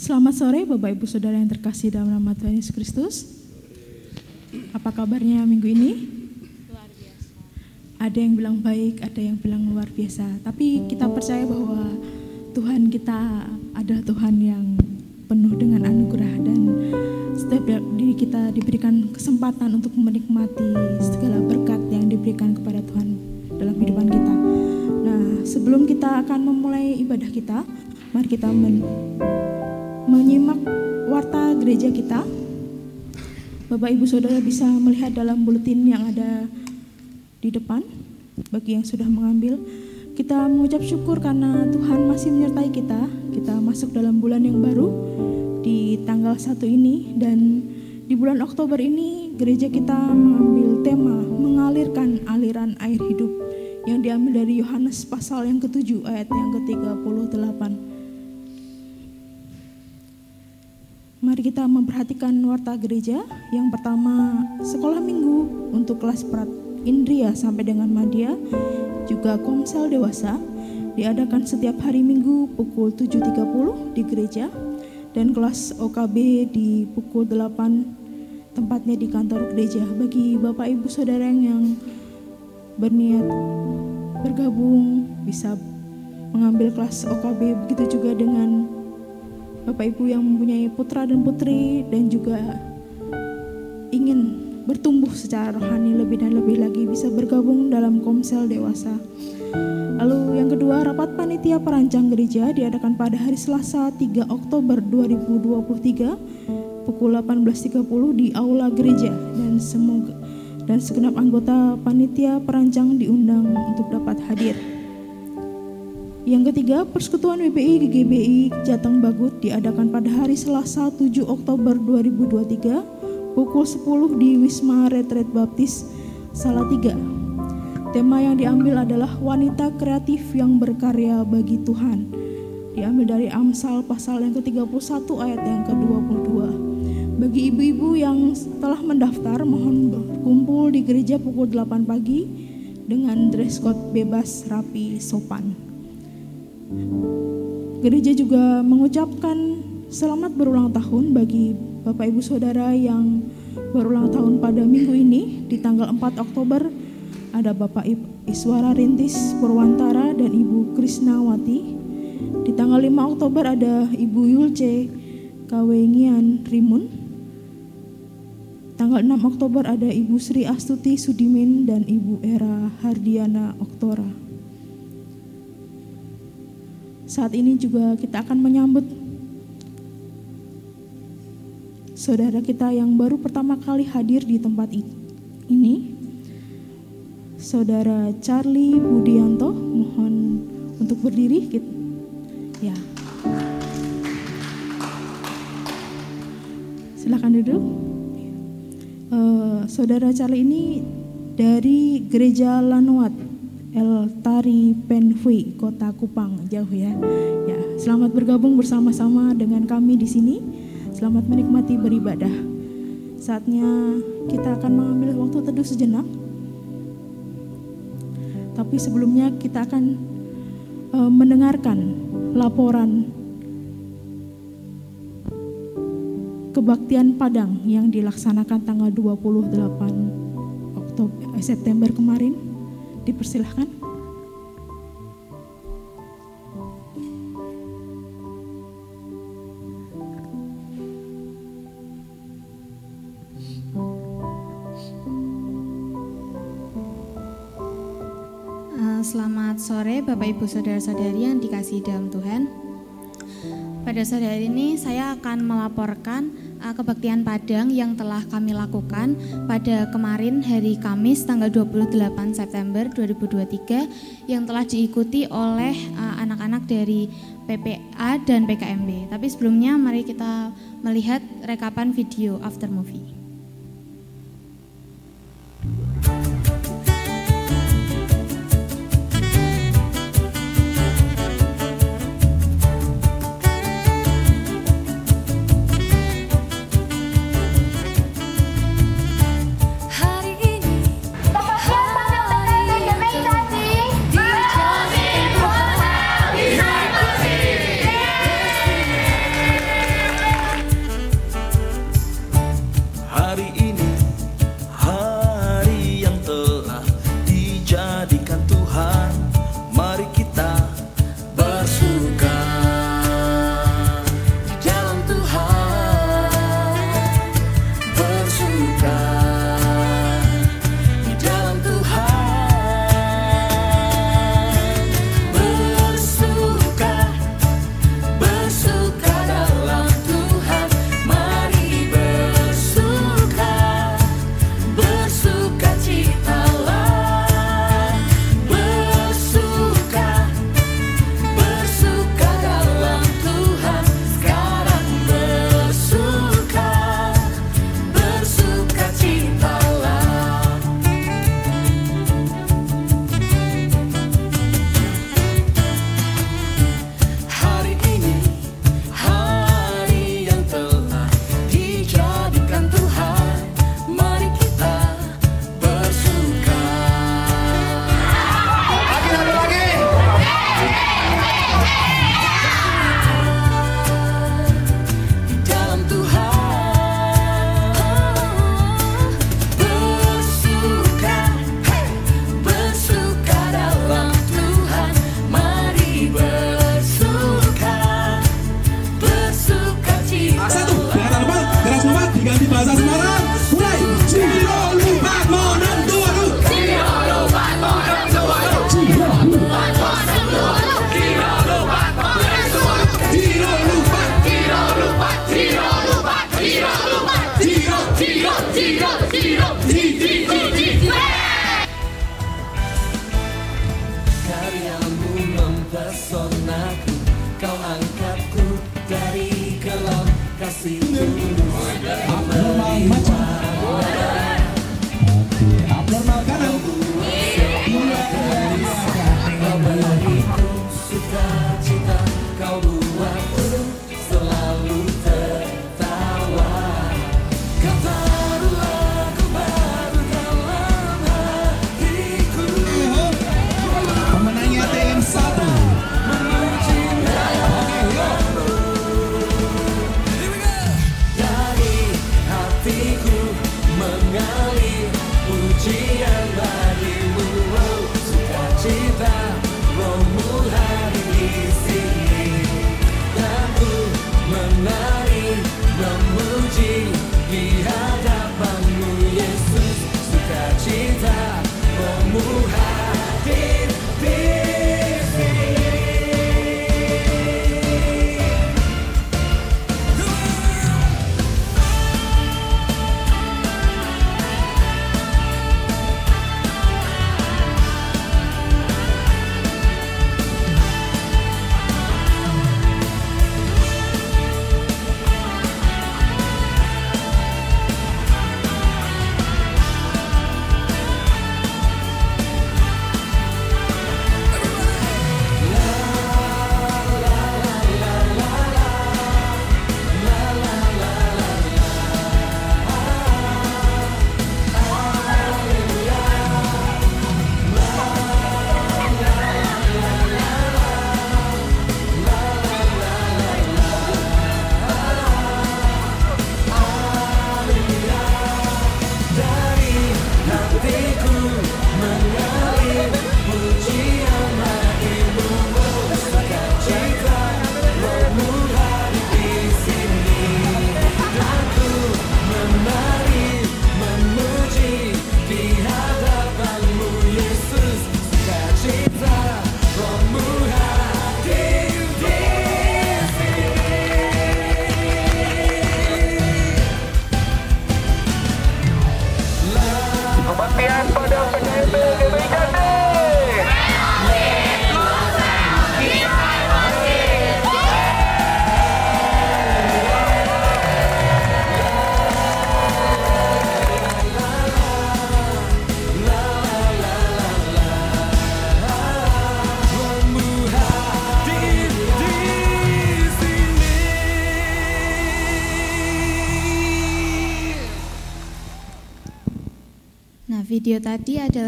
Selamat sore Bapak Ibu Saudara yang terkasih dalam nama Tuhan Yesus Kristus. Apa kabarnya minggu ini? Luar biasa. Ada yang bilang baik, ada yang bilang luar biasa. Tapi kita percaya bahwa Tuhan kita adalah Tuhan yang penuh dengan anugerah dan setiap diri kita diberikan kesempatan untuk menikmati segala berkat yang diberikan kepada Tuhan dalam kehidupan kita. Nah, sebelum kita akan memulai ibadah kita, mari kita men menyimak warta gereja kita. Bapak Ibu Saudara bisa melihat dalam buletin yang ada di depan bagi yang sudah mengambil. Kita mengucap syukur karena Tuhan masih menyertai kita. Kita masuk dalam bulan yang baru di tanggal 1 ini dan di bulan Oktober ini gereja kita mengambil tema mengalirkan aliran air hidup yang diambil dari Yohanes pasal yang ke-7 ayat yang ke-38. Mari kita memperhatikan warta gereja. Yang pertama, sekolah minggu untuk kelas Prat Indria sampai dengan Madya, juga Komsel Dewasa diadakan setiap hari Minggu pukul 7.30 di gereja dan kelas OKB di pukul 8 tempatnya di kantor gereja. Bagi Bapak Ibu Saudara yang berniat bergabung bisa mengambil kelas OKB begitu juga dengan Bapak Ibu yang mempunyai putra dan putri dan juga ingin bertumbuh secara rohani lebih dan lebih lagi bisa bergabung dalam komsel dewasa. Lalu yang kedua, rapat panitia perancang gereja diadakan pada hari Selasa 3 Oktober 2023 pukul 18.30 di aula gereja dan semoga dan segenap anggota panitia perancang diundang untuk dapat hadir. Yang ketiga, Persekutuan WPI GGBI Jateng Bagut diadakan pada hari Selasa 7 Oktober 2023 pukul 10 di Wisma Retret Baptis Salatiga. Tema yang diambil adalah wanita kreatif yang berkarya bagi Tuhan. Diambil dari Amsal pasal yang ke-31 ayat yang ke-22. Bagi ibu-ibu yang telah mendaftar mohon berkumpul di gereja pukul 8 pagi dengan dress code bebas, rapi, sopan. Gereja juga mengucapkan selamat berulang tahun bagi Bapak Ibu Saudara yang berulang tahun pada minggu ini di tanggal 4 Oktober ada Bapak Iswara Rintis Purwantara dan Ibu Krisnawati. Di tanggal 5 Oktober ada Ibu Yulce Kawengian Rimun. Tanggal 6 Oktober ada Ibu Sri Astuti Sudimin dan Ibu Era Hardiana Oktora. Saat ini juga kita akan menyambut saudara kita yang baru pertama kali hadir di tempat ini. Saudara Charlie Budianto, mohon untuk berdiri. Ya. Silakan duduk. Uh, saudara Charlie ini dari Gereja Lanuat El Tari Penhui, Kota Kupang, jauh ya. Ya, selamat bergabung bersama-sama dengan kami di sini. Selamat menikmati beribadah. Saatnya kita akan mengambil waktu teduh sejenak. Tapi sebelumnya kita akan uh, mendengarkan laporan kebaktian Padang yang dilaksanakan tanggal 28 Oktober eh, September kemarin Dipersilahkan. Eh, selamat sore Bapak Ibu Saudara-saudari yang dikasih dalam Tuhan. Pada sore hari ini saya akan melaporkan uh, kebaktian Padang yang telah kami lakukan pada kemarin hari Kamis tanggal 28 September 2023 yang telah diikuti oleh uh, anak-anak dari PPA dan PKMB. Tapi sebelumnya mari kita melihat rekapan video after movie.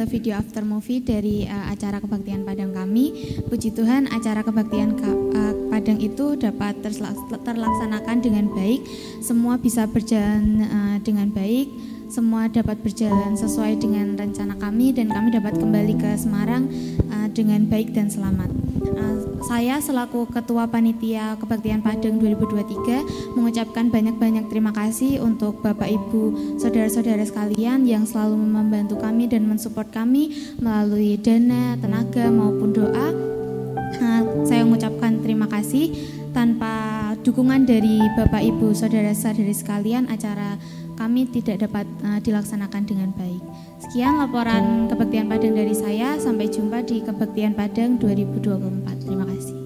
Video after movie dari uh, acara kebaktian Padang kami. Puji Tuhan, acara kebaktian uh, Padang itu dapat terlaksanakan dengan baik. Semua bisa berjalan uh, dengan baik semua dapat berjalan sesuai dengan rencana kami dan kami dapat kembali ke Semarang uh, dengan baik dan selamat. Uh, saya selaku Ketua Panitia Kebaktian Padang 2023 mengucapkan banyak-banyak terima kasih untuk Bapak Ibu saudara-saudara sekalian yang selalu membantu kami dan mensupport kami melalui dana, tenaga maupun doa. Uh, saya mengucapkan terima kasih tanpa dukungan dari Bapak Ibu saudara-saudari sekalian acara kami tidak dapat uh, dilaksanakan dengan baik. Sekian laporan kebaktian Padang dari saya. Sampai jumpa di kebaktian Padang 2024. Terima kasih.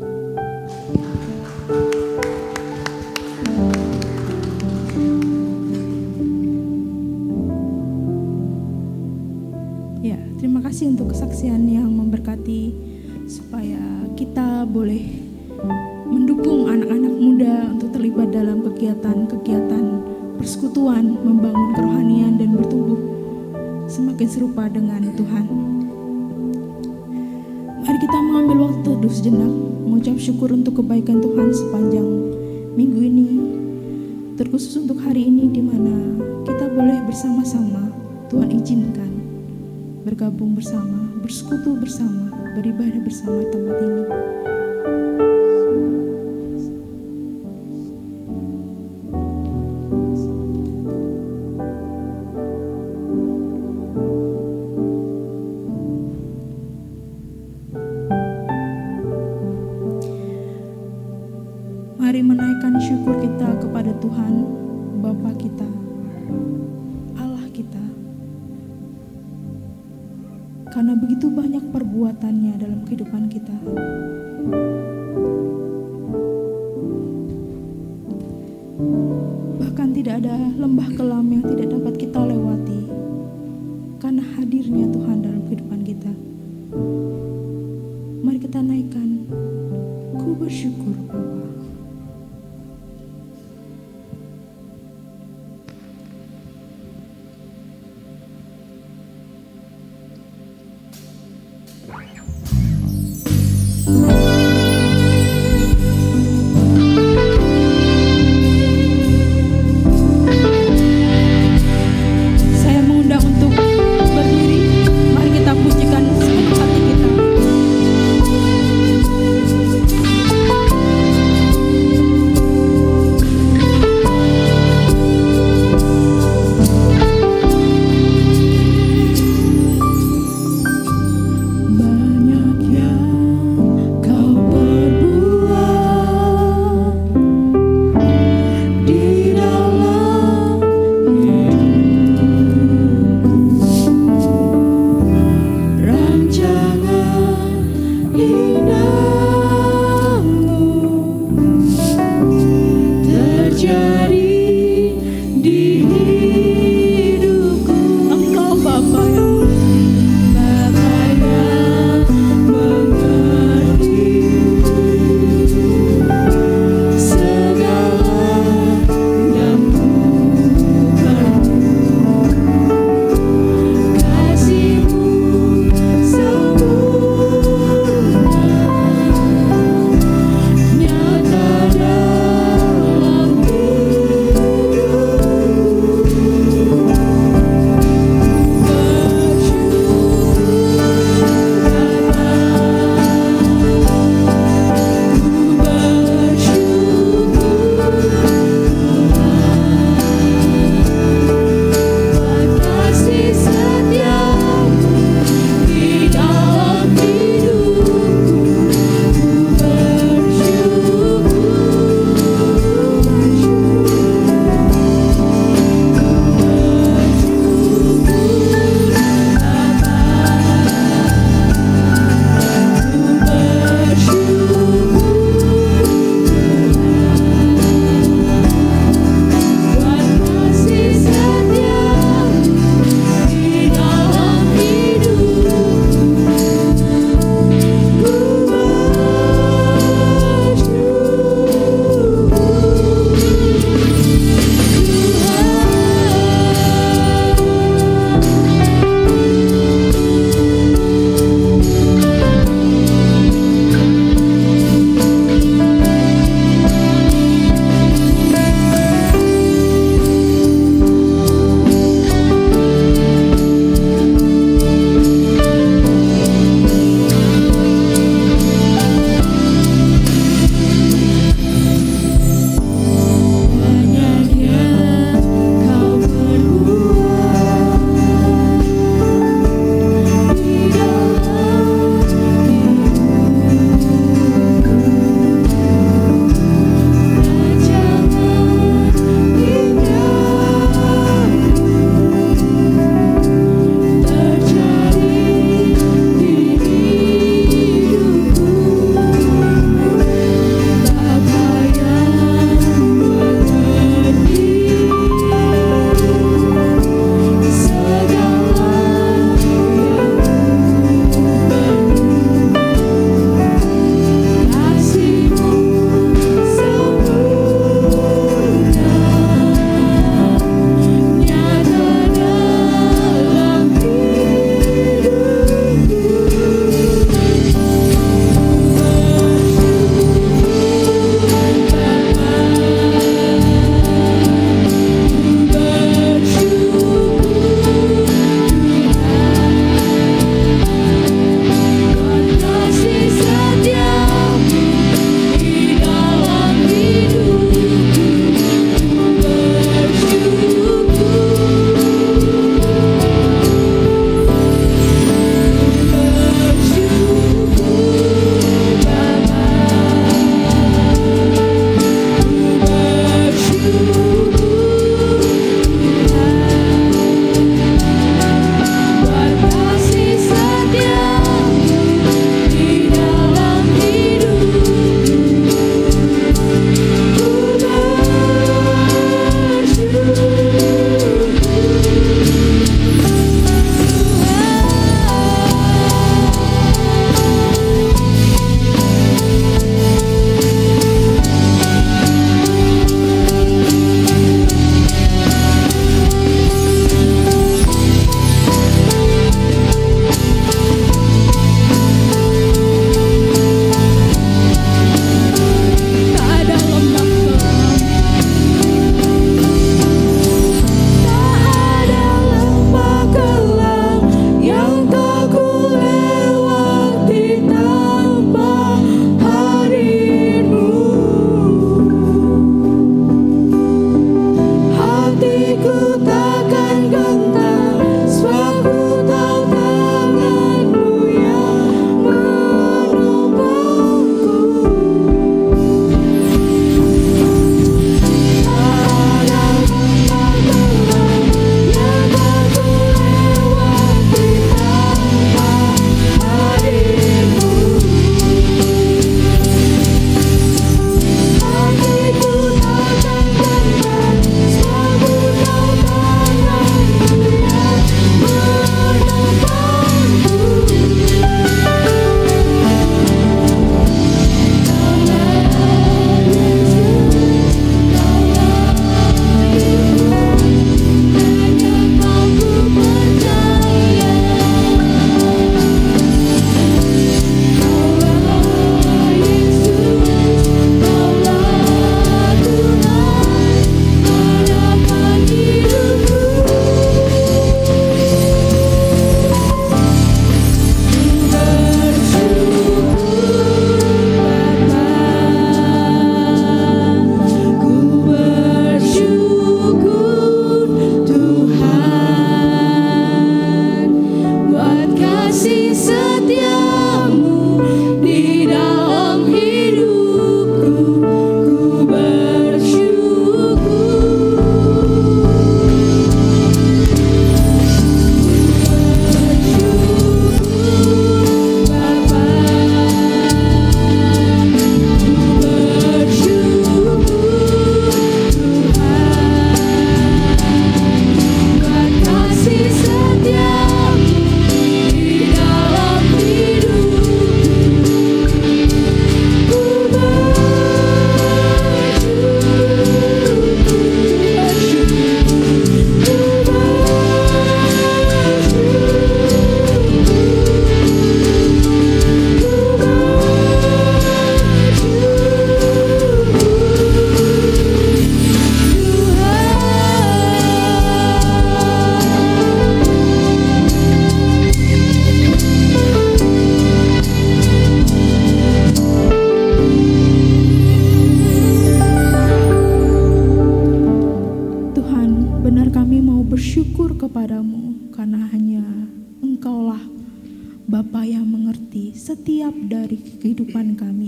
Ya, terima kasih untuk kesaksian yang memberkati supaya kita boleh mendukung anak-anak muda untuk terlibat dalam kegiatan-kegiatan persekutuan, membangun kerohanian dan bertumbuh semakin serupa dengan Tuhan. Mari kita mengambil waktu teduh sejenak, mengucap syukur untuk kebaikan Tuhan sepanjang minggu ini, terkhusus untuk hari ini di mana kita boleh bersama-sama Tuhan izinkan bergabung bersama, bersekutu bersama, beribadah bersama tempat ini.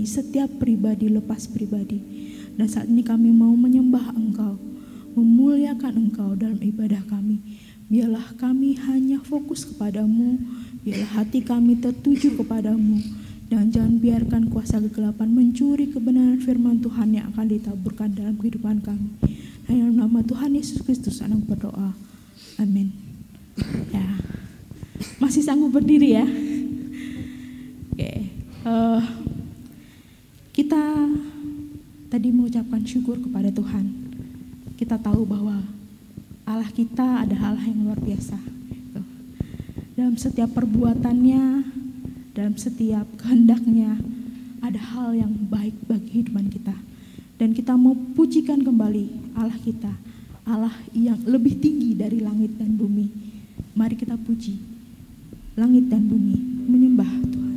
Setiap pribadi lepas pribadi. Dan saat ini kami mau menyembah Engkau, memuliakan Engkau dalam ibadah kami. Biarlah kami hanya fokus kepadamu, biarlah hati kami tertuju kepadamu, dan jangan biarkan kuasa kegelapan mencuri kebenaran firman Tuhan yang akan ditaburkan dalam kehidupan kami. Dalam nama Tuhan Yesus Kristus, anak berdoa. Amin. Ya, masih sanggup berdiri ya? Oke, uh, kita tadi mengucapkan syukur kepada Tuhan. Kita tahu bahwa Allah kita ada hal yang luar biasa. Dalam setiap perbuatannya, dalam setiap kehendaknya ada hal yang baik bagi kehidupan kita. Dan kita mau pujikan kembali Allah kita, Allah yang lebih tinggi dari langit dan bumi. Mari kita puji langit dan bumi, menyembah Tuhan.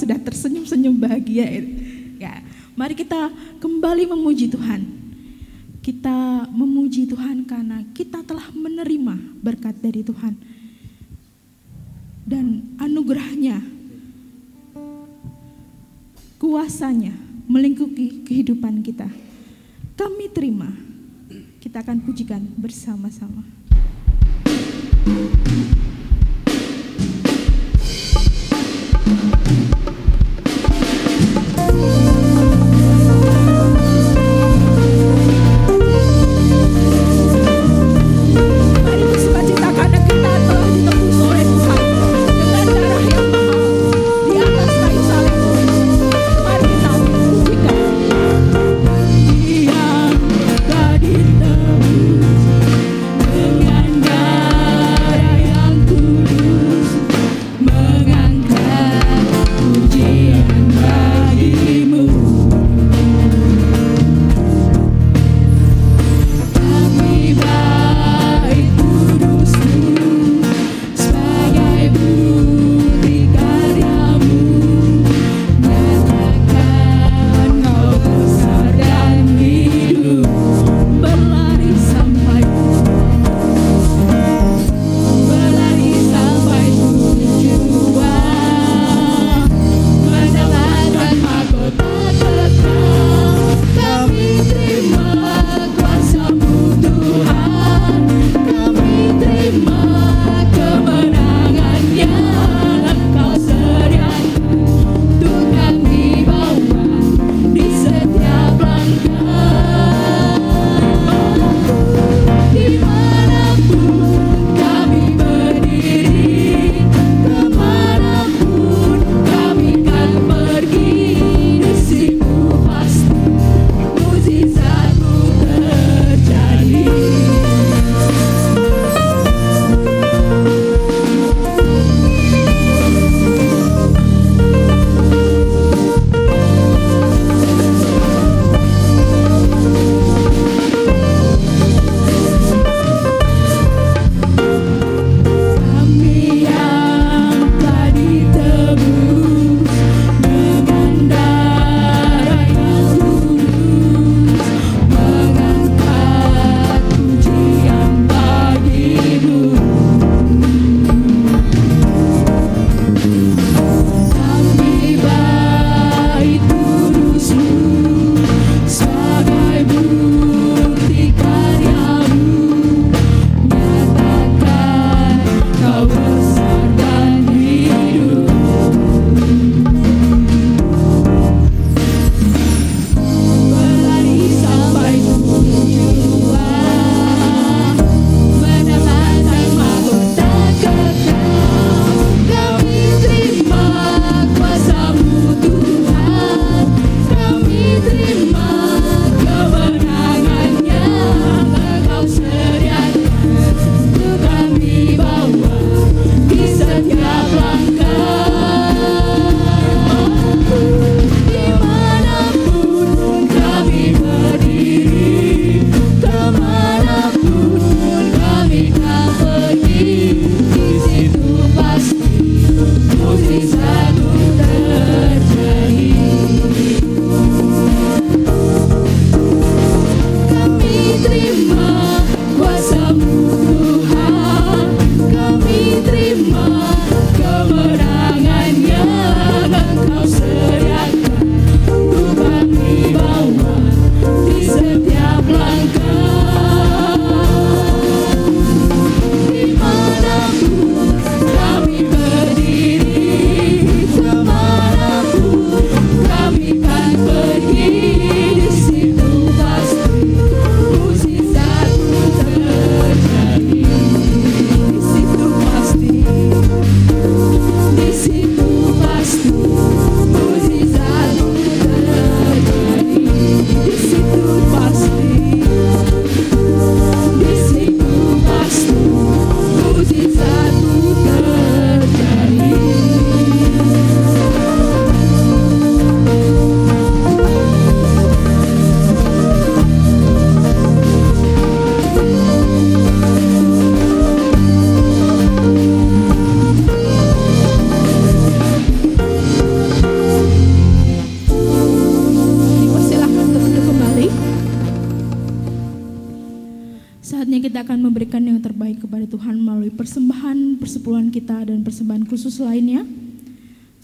sudah tersenyum-senyum bahagia. Ya, mari kita kembali memuji Tuhan. Kita memuji Tuhan karena kita telah menerima berkat dari Tuhan dan anugerahnya, kuasanya melingkupi kehidupan kita. Kami terima, kita akan pujikan bersama-sama. thank you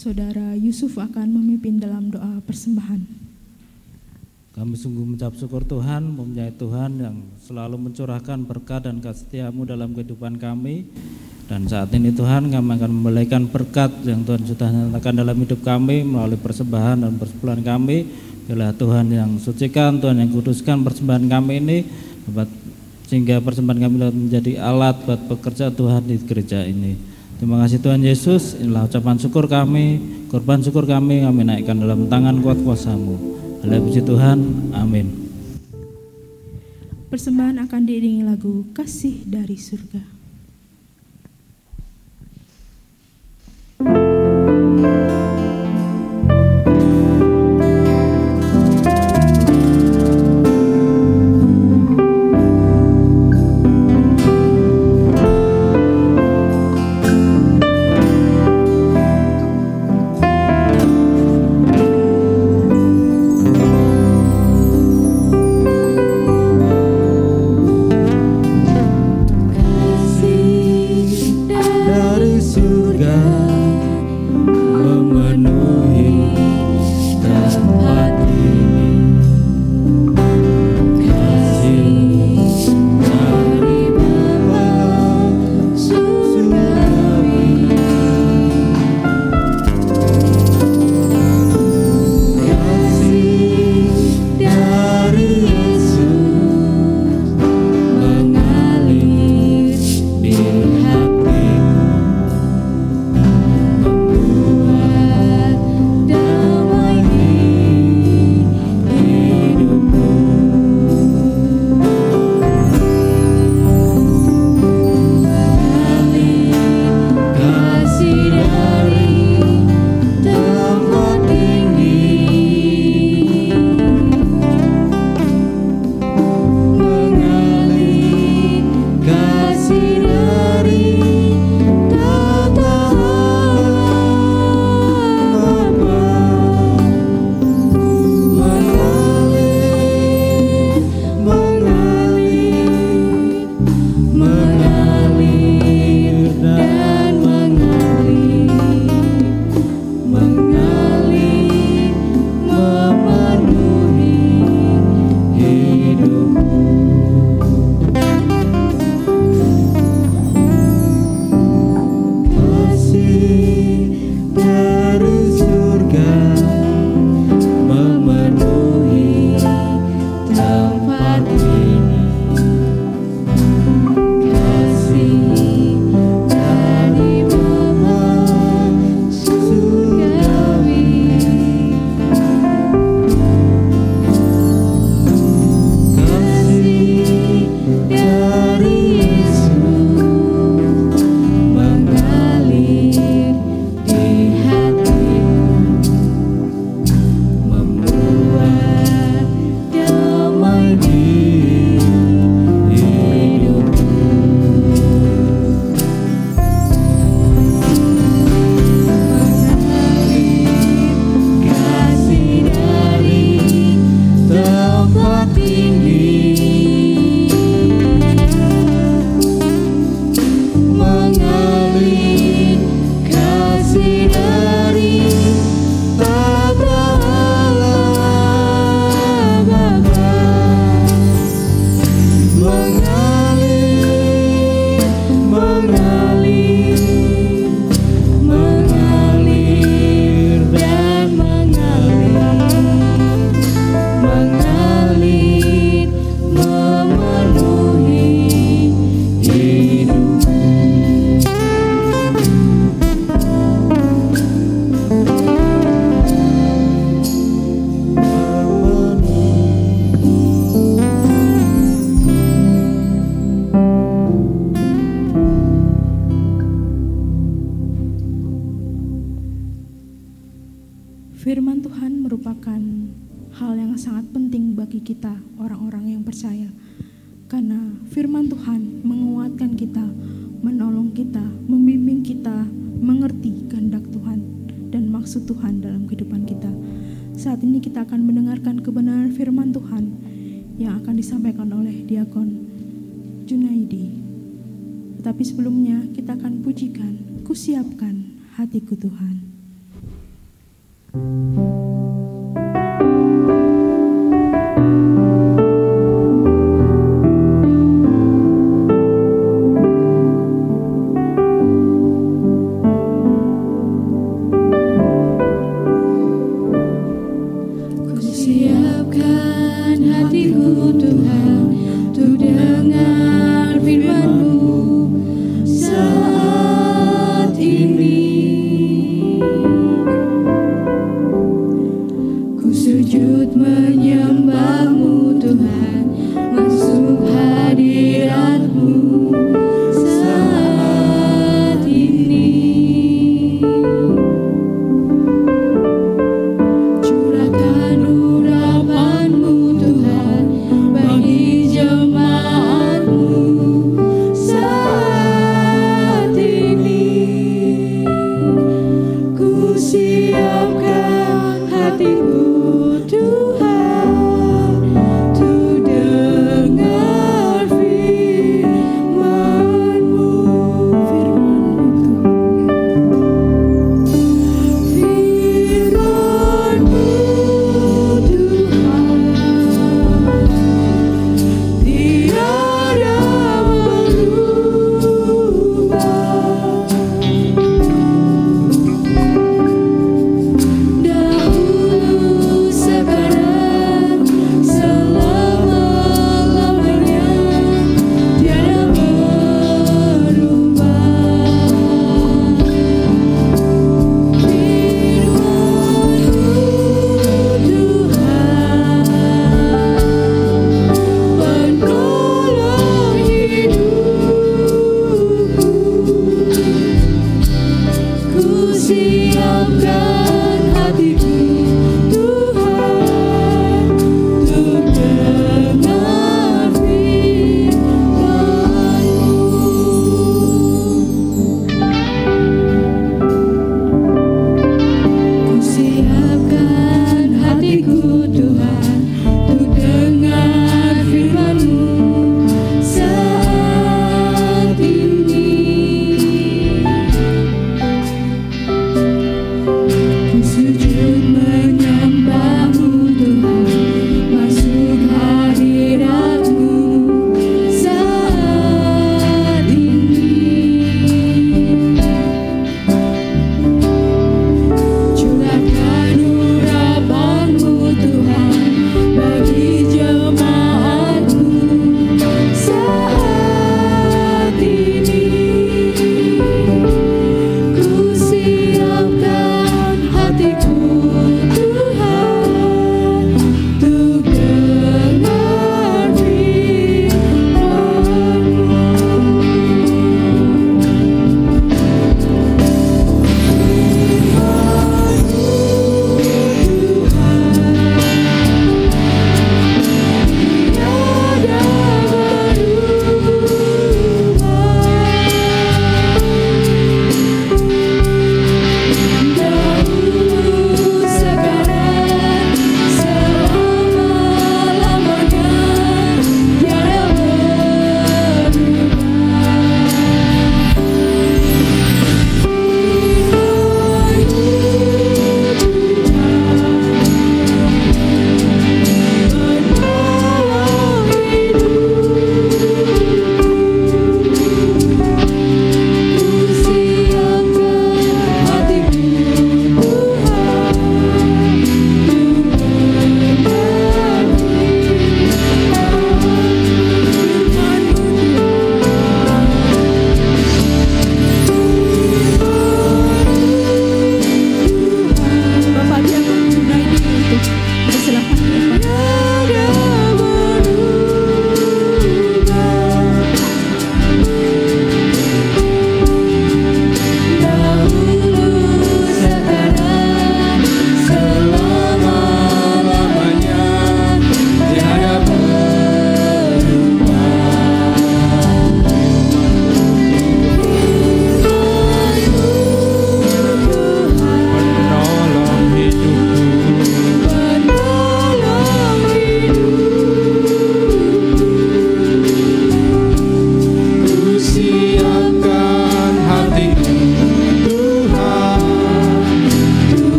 Saudara Yusuf akan memimpin dalam doa persembahan. Kami sungguh mengucap syukur Tuhan, mempunyai Tuhan yang selalu mencurahkan berkat dan kesetiamu dalam kehidupan kami. Dan saat ini Tuhan kami akan memberikan berkat yang Tuhan sudah nyatakan dalam hidup kami melalui persembahan dan persepuluhan kami. Bila Tuhan yang sucikan, Tuhan yang kuduskan persembahan kami ini dapat sehingga persembahan kami menjadi alat buat bekerja Tuhan di gereja ini. Terima kasih Tuhan Yesus, inilah ucapan syukur kami, korban syukur kami, kami naikkan dalam tangan kuat kuasamu. Haleluya puji Tuhan, amin. Persembahan akan diiringi lagu Kasih dari Surga. thank you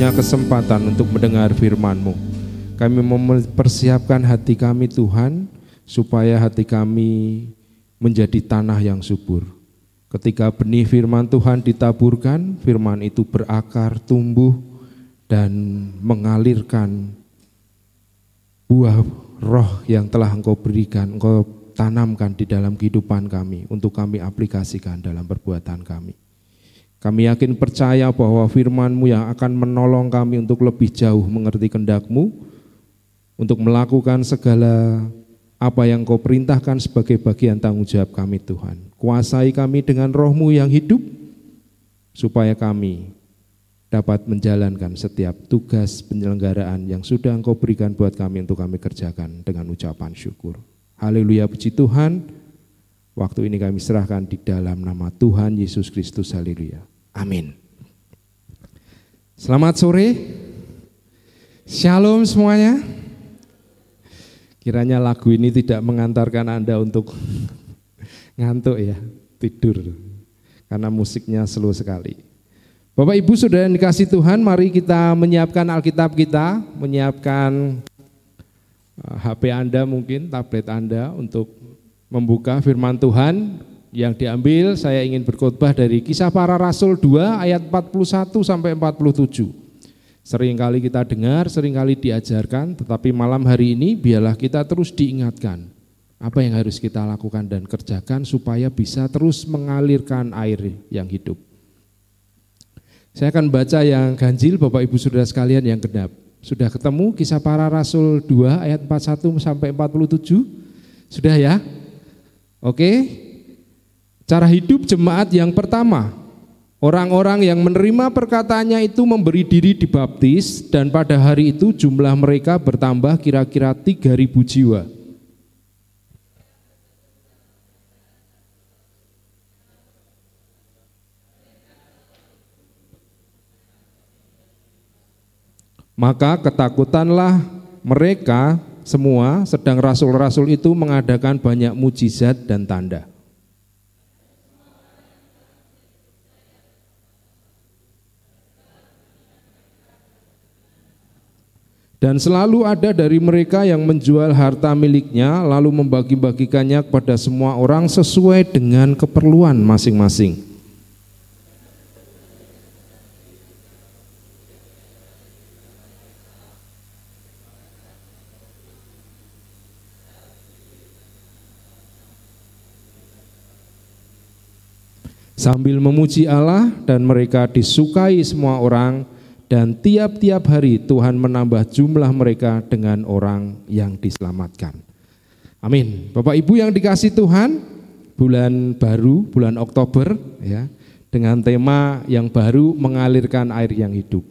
punya kesempatan untuk mendengar firman-Mu. Kami mempersiapkan hati kami Tuhan supaya hati kami menjadi tanah yang subur. Ketika benih firman Tuhan ditaburkan, firman itu berakar, tumbuh, dan mengalirkan buah roh yang telah engkau berikan, engkau tanamkan di dalam kehidupan kami untuk kami aplikasikan dalam perbuatan kami. Kami yakin percaya bahwa firman-Mu yang akan menolong kami untuk lebih jauh mengerti kehendak-Mu, untuk melakukan segala apa yang kau perintahkan sebagai bagian tanggung jawab kami Tuhan. Kuasai kami dengan rohmu yang hidup, supaya kami dapat menjalankan setiap tugas penyelenggaraan yang sudah engkau berikan buat kami untuk kami kerjakan dengan ucapan syukur. Haleluya puji Tuhan, waktu ini kami serahkan di dalam nama Tuhan Yesus Kristus, haleluya. Amin. Selamat sore. Shalom semuanya. Kiranya lagu ini tidak mengantarkan Anda untuk ngantuk ya, tidur. Karena musiknya slow sekali. Bapak Ibu sudah dikasih Tuhan, mari kita menyiapkan Alkitab kita, menyiapkan HP Anda mungkin, tablet Anda untuk membuka firman Tuhan yang diambil saya ingin berkhotbah dari kisah para rasul 2 ayat 41 sampai 47. Seringkali kita dengar, sering kali diajarkan, tetapi malam hari ini biarlah kita terus diingatkan apa yang harus kita lakukan dan kerjakan supaya bisa terus mengalirkan air yang hidup. Saya akan baca yang ganjil Bapak Ibu Saudara sekalian yang genap. Sudah ketemu kisah para rasul 2 ayat 41 sampai 47? Sudah ya? Oke, Cara hidup jemaat yang pertama, orang-orang yang menerima perkataannya itu memberi diri dibaptis dan pada hari itu jumlah mereka bertambah kira-kira 3000 jiwa. Maka ketakutanlah mereka semua sedang rasul-rasul itu mengadakan banyak mujizat dan tanda. Dan selalu ada dari mereka yang menjual harta miliknya lalu membagi-bagikannya kepada semua orang sesuai dengan keperluan masing-masing. Sambil memuji Allah dan mereka disukai semua orang, dan tiap-tiap hari Tuhan menambah jumlah mereka dengan orang yang diselamatkan. Amin. Bapak Ibu yang dikasih Tuhan, bulan baru, bulan Oktober ya, dengan tema yang baru mengalirkan air yang hidup.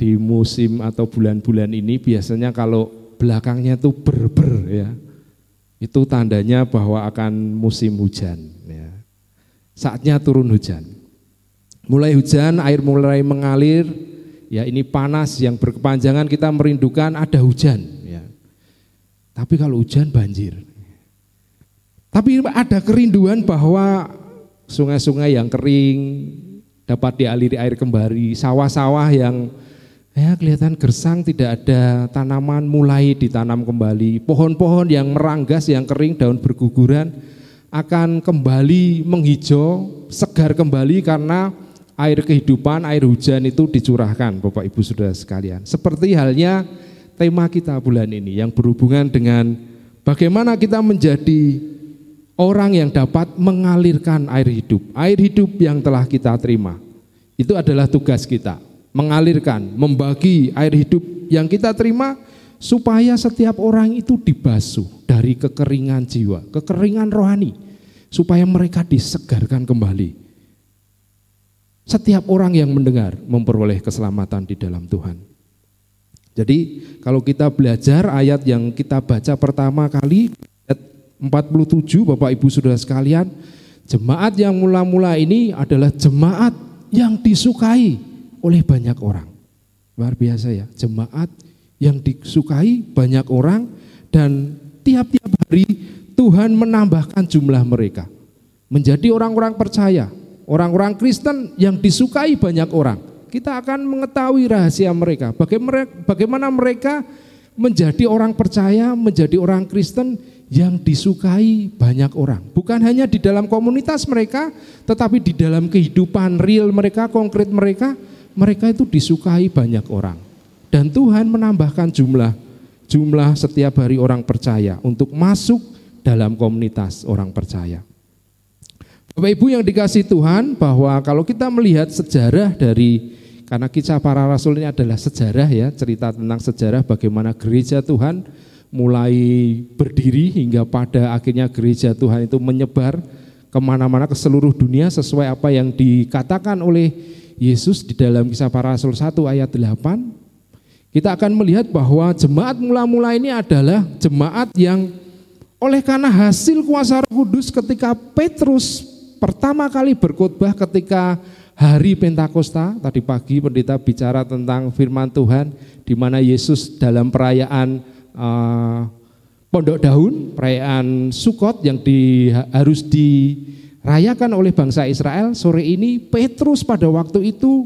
Di musim atau bulan-bulan ini biasanya kalau belakangnya tuh berber ya. Itu tandanya bahwa akan musim hujan ya. Saatnya turun hujan. Mulai hujan, air mulai mengalir, ya ini panas yang berkepanjangan kita merindukan ada hujan ya. Tapi kalau hujan banjir. Tapi ada kerinduan bahwa sungai-sungai yang kering dapat dialiri air kembali, sawah-sawah yang ya kelihatan gersang tidak ada tanaman mulai ditanam kembali, pohon-pohon yang meranggas yang kering daun berguguran akan kembali menghijau, segar kembali karena air kehidupan, air hujan itu dicurahkan Bapak Ibu Saudara sekalian. Seperti halnya tema kita bulan ini yang berhubungan dengan bagaimana kita menjadi orang yang dapat mengalirkan air hidup. Air hidup yang telah kita terima. Itu adalah tugas kita, mengalirkan, membagi air hidup yang kita terima supaya setiap orang itu dibasuh dari kekeringan jiwa, kekeringan rohani, supaya mereka disegarkan kembali setiap orang yang mendengar memperoleh keselamatan di dalam Tuhan. Jadi kalau kita belajar ayat yang kita baca pertama kali ayat 47 Bapak Ibu Saudara sekalian, jemaat yang mula-mula ini adalah jemaat yang disukai oleh banyak orang. Luar biasa ya, jemaat yang disukai banyak orang dan tiap-tiap hari Tuhan menambahkan jumlah mereka menjadi orang-orang percaya Orang-orang Kristen yang disukai banyak orang. kita akan mengetahui rahasia mereka. Bagaimana mereka menjadi orang percaya, menjadi orang Kristen yang disukai banyak orang. Bukan hanya di dalam komunitas mereka, tetapi di dalam kehidupan real mereka, konkret mereka, mereka itu disukai banyak orang. Dan Tuhan menambahkan jumlah jumlah setiap hari orang percaya untuk masuk dalam komunitas orang percaya. Bapak Ibu yang dikasih Tuhan bahwa kalau kita melihat sejarah dari karena kisah para rasul ini adalah sejarah ya, cerita tentang sejarah bagaimana gereja Tuhan mulai berdiri hingga pada akhirnya gereja Tuhan itu menyebar ke mana-mana ke seluruh dunia sesuai apa yang dikatakan oleh Yesus di dalam kisah para rasul 1 ayat 8 kita akan melihat bahwa jemaat mula-mula ini adalah jemaat yang oleh karena hasil kuasa roh kudus ketika Petrus pertama kali berkhotbah ketika hari Pentakosta tadi pagi pendeta bicara tentang firman Tuhan di mana Yesus dalam perayaan uh, pondok daun, perayaan Sukot yang di, harus dirayakan oleh bangsa Israel. Sore ini Petrus pada waktu itu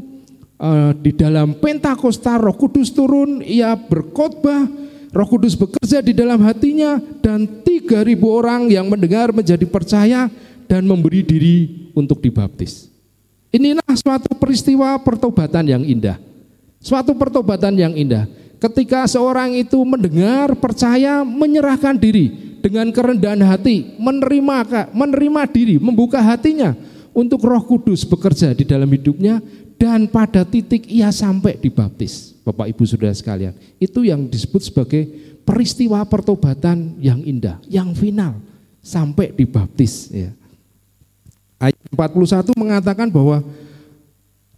uh, di dalam Pentakosta Roh Kudus turun, ia berkhotbah, Roh Kudus bekerja di dalam hatinya dan 3000 orang yang mendengar menjadi percaya dan memberi diri untuk dibaptis. Inilah suatu peristiwa pertobatan yang indah. Suatu pertobatan yang indah. Ketika seorang itu mendengar, percaya, menyerahkan diri dengan kerendahan hati, menerima menerima diri, membuka hatinya untuk Roh Kudus bekerja di dalam hidupnya dan pada titik ia sampai dibaptis. Bapak Ibu Saudara sekalian, itu yang disebut sebagai peristiwa pertobatan yang indah, yang final sampai dibaptis ya. Ayat 41 mengatakan bahwa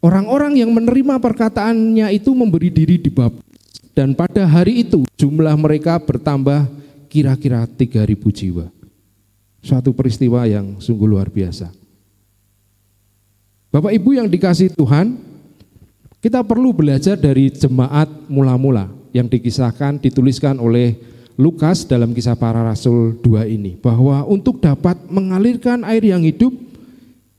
orang-orang yang menerima perkataannya itu memberi diri dibaptis dan pada hari itu jumlah mereka bertambah kira-kira 3000 jiwa. Suatu peristiwa yang sungguh luar biasa. Bapak Ibu yang dikasih Tuhan, kita perlu belajar dari jemaat mula-mula yang dikisahkan, dituliskan oleh Lukas dalam kisah para rasul 2 ini. Bahwa untuk dapat mengalirkan air yang hidup,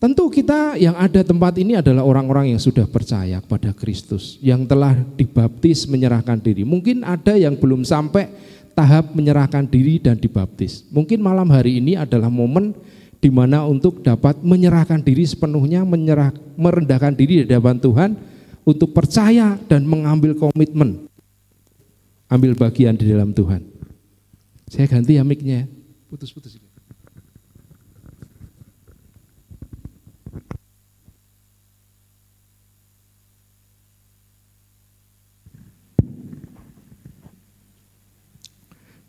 Tentu kita yang ada tempat ini adalah orang-orang yang sudah percaya kepada Kristus, yang telah dibaptis menyerahkan diri. Mungkin ada yang belum sampai tahap menyerahkan diri dan dibaptis. Mungkin malam hari ini adalah momen di mana untuk dapat menyerahkan diri sepenuhnya, menyerah, merendahkan diri di hadapan Tuhan untuk percaya dan mengambil komitmen, ambil bagian di dalam Tuhan. Saya ganti ya mic-nya, putus-putus.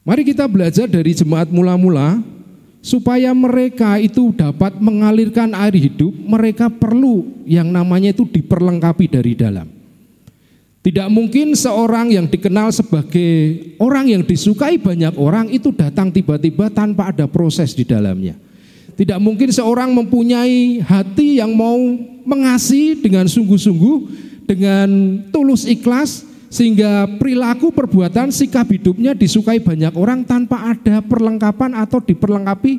Mari kita belajar dari jemaat mula-mula supaya mereka itu dapat mengalirkan air hidup, mereka perlu yang namanya itu diperlengkapi dari dalam. Tidak mungkin seorang yang dikenal sebagai orang yang disukai banyak orang itu datang tiba-tiba tanpa ada proses di dalamnya. Tidak mungkin seorang mempunyai hati yang mau mengasihi dengan sungguh-sungguh, dengan tulus ikhlas, sehingga perilaku perbuatan sikap hidupnya disukai banyak orang tanpa ada perlengkapan atau diperlengkapi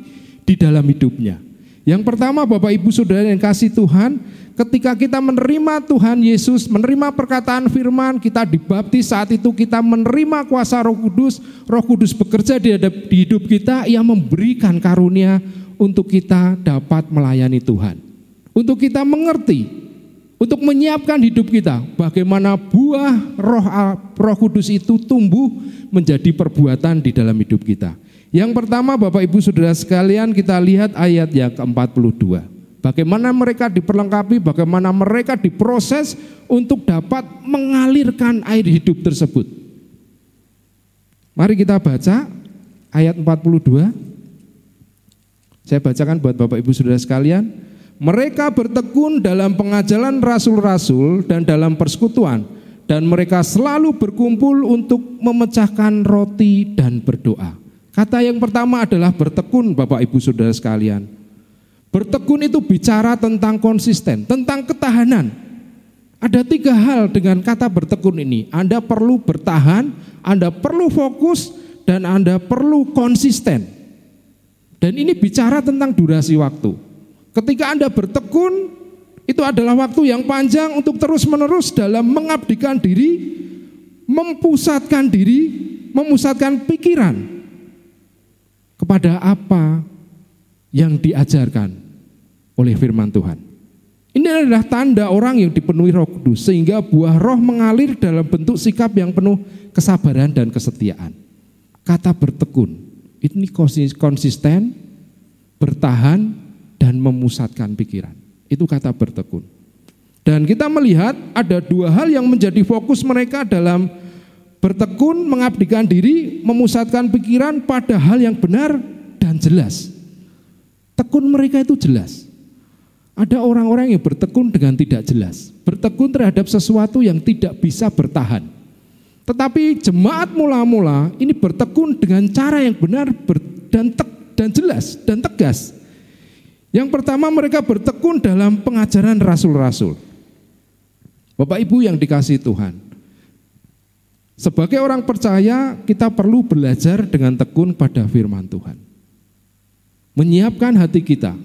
di dalam hidupnya. Yang pertama Bapak Ibu Saudara yang kasih Tuhan, ketika kita menerima Tuhan Yesus, menerima perkataan firman, kita dibaptis saat itu kita menerima kuasa Roh Kudus, Roh Kudus bekerja di hidup kita yang memberikan karunia untuk kita dapat melayani Tuhan. Untuk kita mengerti untuk menyiapkan hidup kita bagaimana buah roh roh kudus itu tumbuh menjadi perbuatan di dalam hidup kita. Yang pertama Bapak Ibu Saudara sekalian kita lihat ayat yang ke-42. Bagaimana mereka diperlengkapi, bagaimana mereka diproses untuk dapat mengalirkan air hidup tersebut. Mari kita baca ayat 42. Saya bacakan buat Bapak Ibu Saudara sekalian. Mereka bertekun dalam pengajaran rasul-rasul dan dalam persekutuan dan mereka selalu berkumpul untuk memecahkan roti dan berdoa. Kata yang pertama adalah bertekun Bapak Ibu Saudara sekalian. Bertekun itu bicara tentang konsisten, tentang ketahanan. Ada tiga hal dengan kata bertekun ini. Anda perlu bertahan, Anda perlu fokus, dan Anda perlu konsisten. Dan ini bicara tentang durasi waktu. Ketika Anda bertekun, Itu adalah waktu yang panjang untuk terus-menerus dalam mengabdikan diri, mempusatkan diri, memusatkan pikiran kepada apa yang diajarkan oleh firman Tuhan. Ini adalah tanda orang yang dipenuhi Roh Kudus sehingga buah roh mengalir dalam bentuk sikap yang penuh kesabaran dan kesetiaan. Kata bertekun, ini konsisten, bertahan dan memusatkan pikiran. Itu kata bertekun. Dan kita melihat ada dua hal yang menjadi fokus mereka dalam bertekun, mengabdikan diri, memusatkan pikiran pada hal yang benar dan jelas. Tekun mereka itu jelas. Ada orang-orang yang bertekun dengan tidak jelas, bertekun terhadap sesuatu yang tidak bisa bertahan. Tetapi jemaat mula-mula ini bertekun dengan cara yang benar dan tek, dan jelas dan tegas. Yang pertama mereka bertekun dalam pengajaran rasul-rasul. Bapak Ibu yang dikasih Tuhan. Sebagai orang percaya, kita perlu belajar dengan tekun pada firman Tuhan. Menyiapkan hati kita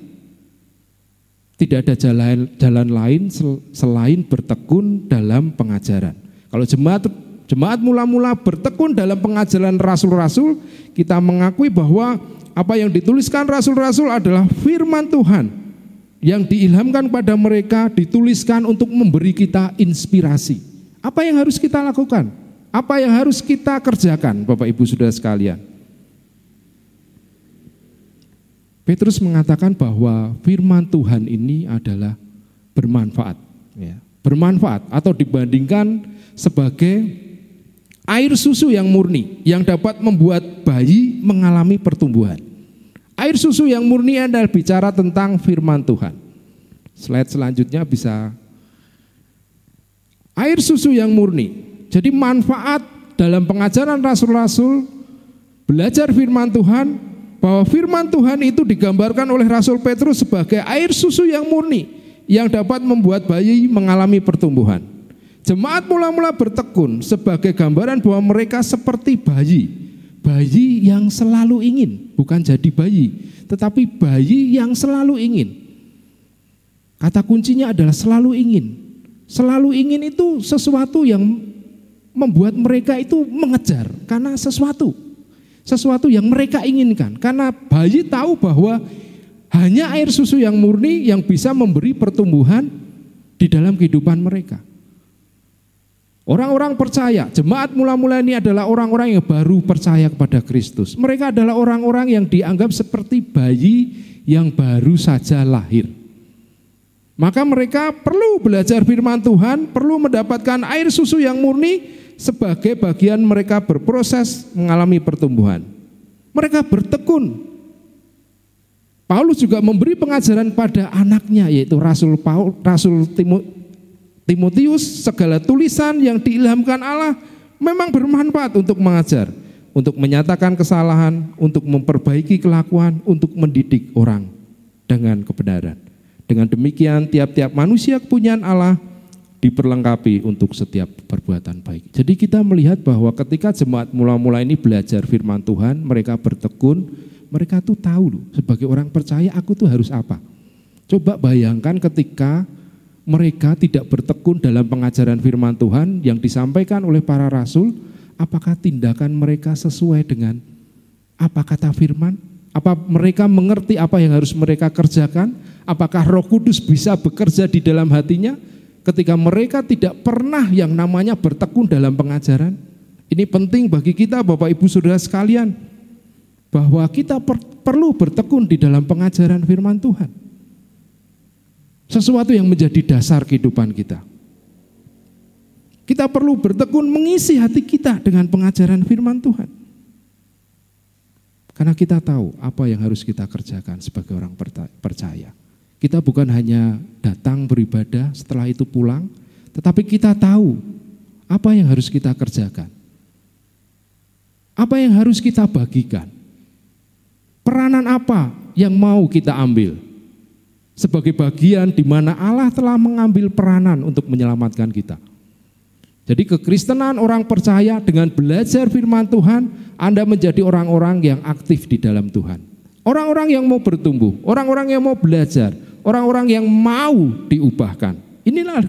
tidak ada jalan, jalan lain selain bertekun dalam pengajaran. Kalau jemaat jemaat mula-mula bertekun dalam pengajaran rasul-rasul, kita mengakui bahwa apa yang dituliskan rasul-rasul adalah firman Tuhan yang diilhamkan pada mereka dituliskan untuk memberi kita inspirasi. Apa yang harus kita lakukan? Apa yang harus kita kerjakan, Bapak Ibu Saudara sekalian? Petrus mengatakan bahwa firman Tuhan ini adalah bermanfaat, ya. bermanfaat atau dibandingkan sebagai air susu yang murni yang dapat membuat bayi mengalami pertumbuhan. Air susu yang murni adalah bicara tentang firman Tuhan. Slide selanjutnya bisa air susu yang murni. Jadi manfaat dalam pengajaran rasul-rasul belajar firman Tuhan bahwa firman Tuhan itu digambarkan oleh Rasul Petrus sebagai air susu yang murni yang dapat membuat bayi mengalami pertumbuhan. Jemaat mula-mula bertekun sebagai gambaran bahwa mereka seperti bayi. Bayi yang selalu ingin, bukan jadi bayi, tetapi bayi yang selalu ingin. Kata kuncinya adalah selalu ingin. Selalu ingin itu sesuatu yang membuat mereka itu mengejar karena sesuatu sesuatu yang mereka inginkan. Karena bayi tahu bahwa hanya air susu yang murni yang bisa memberi pertumbuhan di dalam kehidupan mereka. Orang-orang percaya, jemaat mula-mula ini adalah orang-orang yang baru percaya kepada Kristus. Mereka adalah orang-orang yang dianggap seperti bayi yang baru saja lahir. Maka mereka perlu belajar firman Tuhan, perlu mendapatkan air susu yang murni sebagai bagian mereka berproses mengalami pertumbuhan. Mereka bertekun. Paulus juga memberi pengajaran pada anaknya yaitu Rasul Paul, Rasul Timotius segala tulisan yang diilhamkan Allah memang bermanfaat untuk mengajar, untuk menyatakan kesalahan, untuk memperbaiki kelakuan, untuk mendidik orang dengan kebenaran. Dengan demikian tiap-tiap manusia kepunyaan Allah diperlengkapi untuk setiap perbuatan baik. Jadi kita melihat bahwa ketika jemaat mula-mula ini belajar firman Tuhan, mereka bertekun, mereka tuh tahu loh, sebagai orang percaya aku tuh harus apa. Coba bayangkan ketika mereka tidak bertekun dalam pengajaran firman Tuhan yang disampaikan oleh para rasul, apakah tindakan mereka sesuai dengan apa kata firman? Apa mereka mengerti apa yang harus mereka kerjakan? Apakah Roh Kudus bisa bekerja di dalam hatinya? ketika mereka tidak pernah yang namanya bertekun dalam pengajaran. Ini penting bagi kita Bapak Ibu Saudara sekalian bahwa kita per perlu bertekun di dalam pengajaran firman Tuhan. Sesuatu yang menjadi dasar kehidupan kita. Kita perlu bertekun mengisi hati kita dengan pengajaran firman Tuhan. Karena kita tahu apa yang harus kita kerjakan sebagai orang percaya. Kita bukan hanya datang beribadah setelah itu pulang, tetapi kita tahu apa yang harus kita kerjakan. Apa yang harus kita bagikan. Peranan apa yang mau kita ambil. Sebagai bagian di mana Allah telah mengambil peranan untuk menyelamatkan kita. Jadi kekristenan orang percaya dengan belajar firman Tuhan, Anda menjadi orang-orang yang aktif di dalam Tuhan. Orang-orang yang mau bertumbuh, orang-orang yang mau belajar, orang-orang yang mau diubahkan. Inilah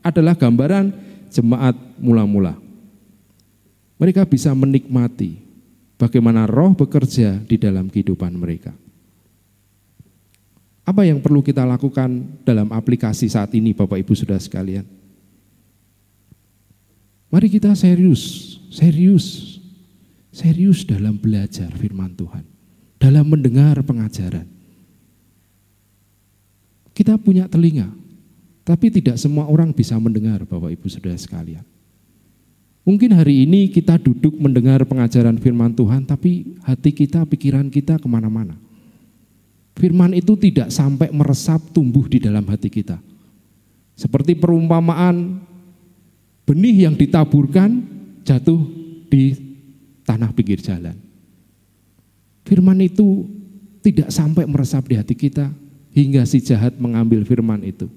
adalah gambaran jemaat mula-mula. Mereka bisa menikmati bagaimana roh bekerja di dalam kehidupan mereka. Apa yang perlu kita lakukan dalam aplikasi saat ini Bapak Ibu Saudara sekalian? Mari kita serius, serius, serius dalam belajar firman Tuhan, dalam mendengar pengajaran. Kita punya telinga, tapi tidak semua orang bisa mendengar Bapak Ibu Saudara sekalian. Mungkin hari ini kita duduk mendengar pengajaran firman Tuhan, tapi hati kita, pikiran kita ke mana-mana. Firman itu tidak sampai meresap tumbuh di dalam hati kita. Seperti perumpamaan benih yang ditaburkan jatuh di tanah pinggir jalan. Firman itu tidak sampai meresap di hati kita hingga si jahat mengambil firman itu.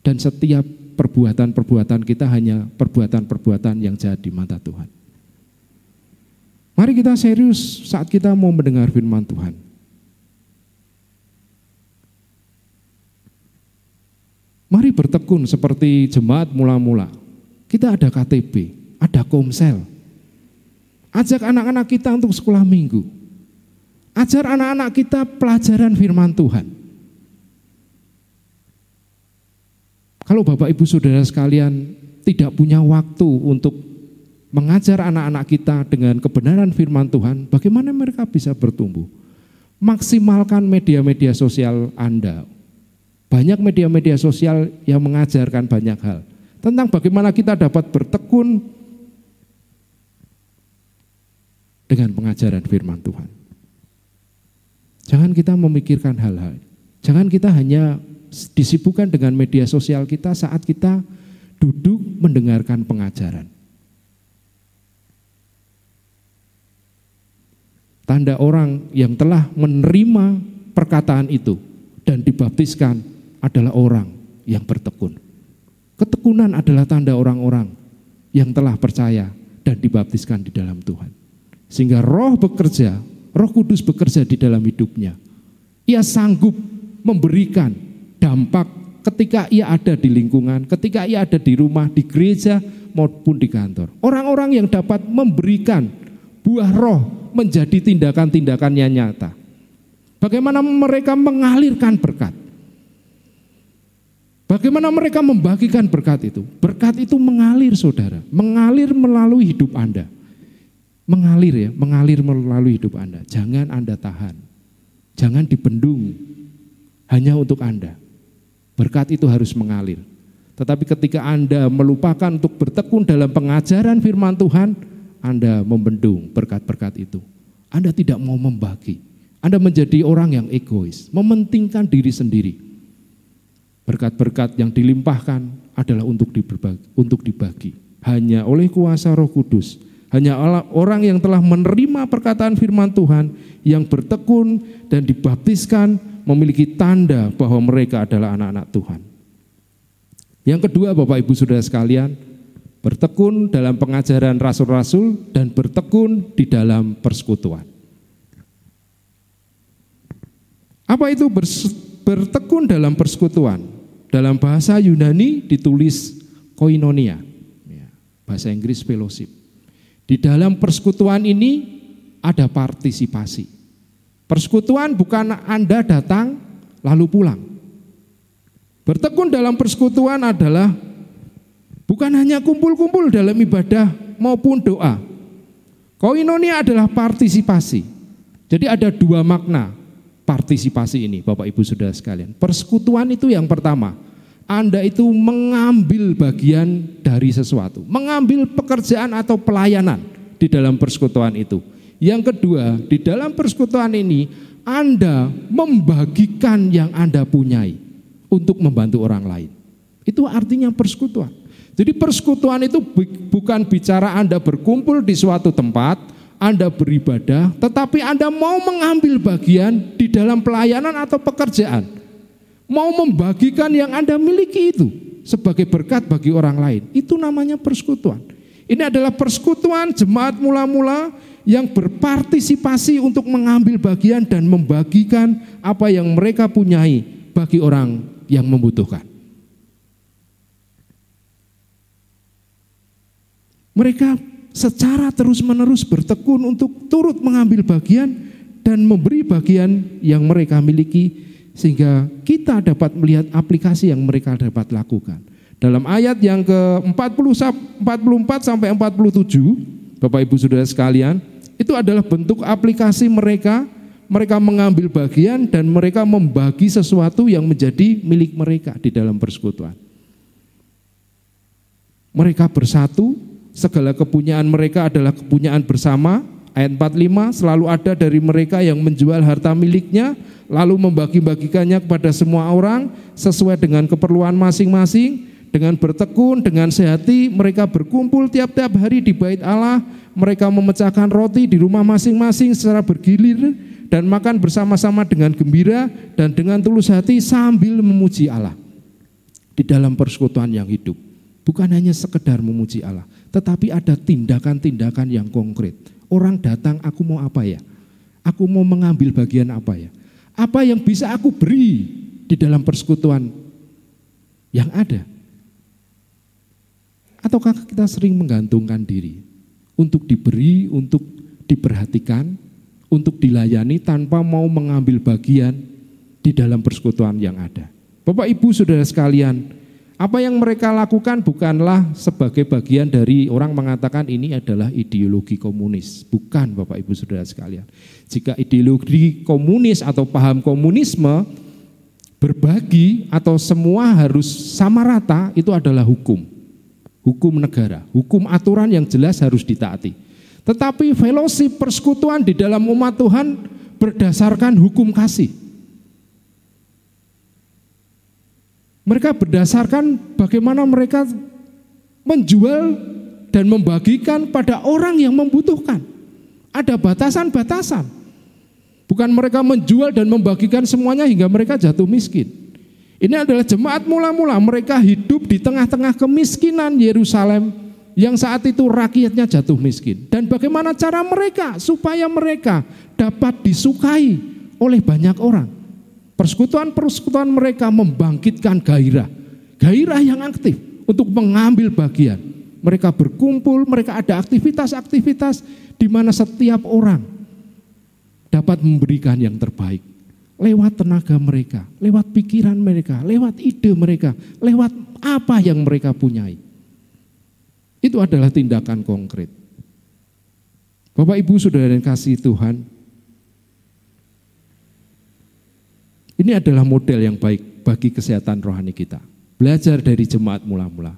Dan setiap perbuatan-perbuatan kita hanya perbuatan-perbuatan yang jahat di mata Tuhan. Mari kita serius saat kita mau mendengar firman Tuhan. Mari bertekun seperti jemaat mula-mula. Kita ada KTB, ada komsel. Ajak anak-anak kita untuk sekolah minggu. Ajar anak-anak kita pelajaran firman Tuhan. Kalau Bapak Ibu Saudara sekalian tidak punya waktu untuk mengajar anak-anak kita dengan kebenaran firman Tuhan, bagaimana mereka bisa bertumbuh? Maksimalkan media-media sosial Anda banyak media-media sosial yang mengajarkan banyak hal tentang bagaimana kita dapat bertekun dengan pengajaran firman Tuhan. Jangan kita memikirkan hal-hal. Jangan kita hanya disibukkan dengan media sosial kita saat kita duduk mendengarkan pengajaran. Tanda orang yang telah menerima perkataan itu dan dibaptiskan adalah orang yang bertekun. Ketekunan adalah tanda orang-orang yang telah percaya dan dibaptiskan di dalam Tuhan. Sehingga roh bekerja, roh kudus bekerja di dalam hidupnya. Ia sanggup memberikan dampak ketika ia ada di lingkungan, ketika ia ada di rumah, di gereja maupun di kantor. Orang-orang yang dapat memberikan buah roh menjadi tindakan-tindakannya nyata. Bagaimana mereka mengalirkan berkat. Bagaimana mereka membagikan berkat itu? Berkat itu mengalir saudara, mengalir melalui hidup Anda. Mengalir ya, mengalir melalui hidup Anda. Jangan Anda tahan, jangan dibendung hanya untuk Anda. Berkat itu harus mengalir. Tetapi ketika Anda melupakan untuk bertekun dalam pengajaran firman Tuhan, Anda membendung berkat-berkat itu. Anda tidak mau membagi. Anda menjadi orang yang egois, mementingkan diri sendiri. Berkat-berkat yang dilimpahkan adalah untuk dibagi, untuk dibagi. Hanya oleh kuasa Roh Kudus, hanya orang yang telah menerima perkataan firman Tuhan yang bertekun dan dibaptiskan memiliki tanda bahwa mereka adalah anak-anak Tuhan. Yang kedua Bapak Ibu Saudara sekalian, bertekun dalam pengajaran rasul-rasul dan bertekun di dalam persekutuan. Apa itu bertekun dalam persekutuan? Dalam bahasa Yunani ditulis koinonia, ya, bahasa Inggris fellowship. Di dalam persekutuan ini ada partisipasi. Persekutuan bukan Anda datang lalu pulang. Bertekun dalam persekutuan adalah bukan hanya kumpul-kumpul dalam ibadah maupun doa. Koinonia adalah partisipasi. Jadi ada dua makna partisipasi ini Bapak Ibu Saudara sekalian. Persekutuan itu yang pertama. Anda itu mengambil bagian dari sesuatu, mengambil pekerjaan atau pelayanan di dalam persekutuan itu. Yang kedua, di dalam persekutuan ini Anda membagikan yang Anda punyai untuk membantu orang lain. Itu artinya persekutuan. Jadi persekutuan itu bukan bicara Anda berkumpul di suatu tempat, anda beribadah, tetapi Anda mau mengambil bagian di dalam pelayanan atau pekerjaan. Mau membagikan yang Anda miliki itu sebagai berkat bagi orang lain. Itu namanya persekutuan. Ini adalah persekutuan jemaat mula-mula yang berpartisipasi untuk mengambil bagian dan membagikan apa yang mereka punyai bagi orang yang membutuhkan. Mereka secara terus-menerus bertekun untuk turut mengambil bagian dan memberi bagian yang mereka miliki sehingga kita dapat melihat aplikasi yang mereka dapat lakukan. Dalam ayat yang ke-40 44 sampai 47, Bapak Ibu Saudara sekalian, itu adalah bentuk aplikasi mereka mereka mengambil bagian dan mereka membagi sesuatu yang menjadi milik mereka di dalam persekutuan. Mereka bersatu, segala kepunyaan mereka adalah kepunyaan bersama. Ayat 45 selalu ada dari mereka yang menjual harta miliknya lalu membagi-bagikannya kepada semua orang sesuai dengan keperluan masing-masing dengan bertekun, dengan sehati, mereka berkumpul tiap-tiap hari di bait Allah, mereka memecahkan roti di rumah masing-masing secara bergilir dan makan bersama-sama dengan gembira dan dengan tulus hati sambil memuji Allah. Di dalam persekutuan yang hidup, bukan hanya sekedar memuji Allah, tetapi ada tindakan-tindakan yang konkret. Orang datang, aku mau apa ya? Aku mau mengambil bagian apa ya? Apa yang bisa aku beri di dalam persekutuan yang ada? Ataukah kita sering menggantungkan diri untuk diberi, untuk diperhatikan, untuk dilayani tanpa mau mengambil bagian di dalam persekutuan yang ada? Bapak Ibu Saudara sekalian, apa yang mereka lakukan bukanlah sebagai bagian dari orang mengatakan ini adalah ideologi komunis. Bukan Bapak Ibu Saudara sekalian. Jika ideologi komunis atau paham komunisme berbagi atau semua harus sama rata itu adalah hukum. Hukum negara, hukum aturan yang jelas harus ditaati. Tetapi fellowship persekutuan di dalam umat Tuhan berdasarkan hukum kasih. Mereka berdasarkan bagaimana mereka menjual dan membagikan pada orang yang membutuhkan. Ada batasan-batasan. Bukan mereka menjual dan membagikan semuanya hingga mereka jatuh miskin. Ini adalah jemaat mula-mula mereka hidup di tengah-tengah kemiskinan Yerusalem yang saat itu rakyatnya jatuh miskin. Dan bagaimana cara mereka supaya mereka dapat disukai oleh banyak orang. Persekutuan-persekutuan mereka membangkitkan gairah, gairah yang aktif untuk mengambil bagian. Mereka berkumpul, mereka ada aktivitas-aktivitas di mana setiap orang dapat memberikan yang terbaik lewat tenaga mereka, lewat pikiran mereka, lewat ide mereka, lewat apa yang mereka punyai. Itu adalah tindakan konkret. Bapak Ibu Saudara yang kasih Tuhan, Ini adalah model yang baik bagi kesehatan rohani kita. Belajar dari jemaat mula-mula.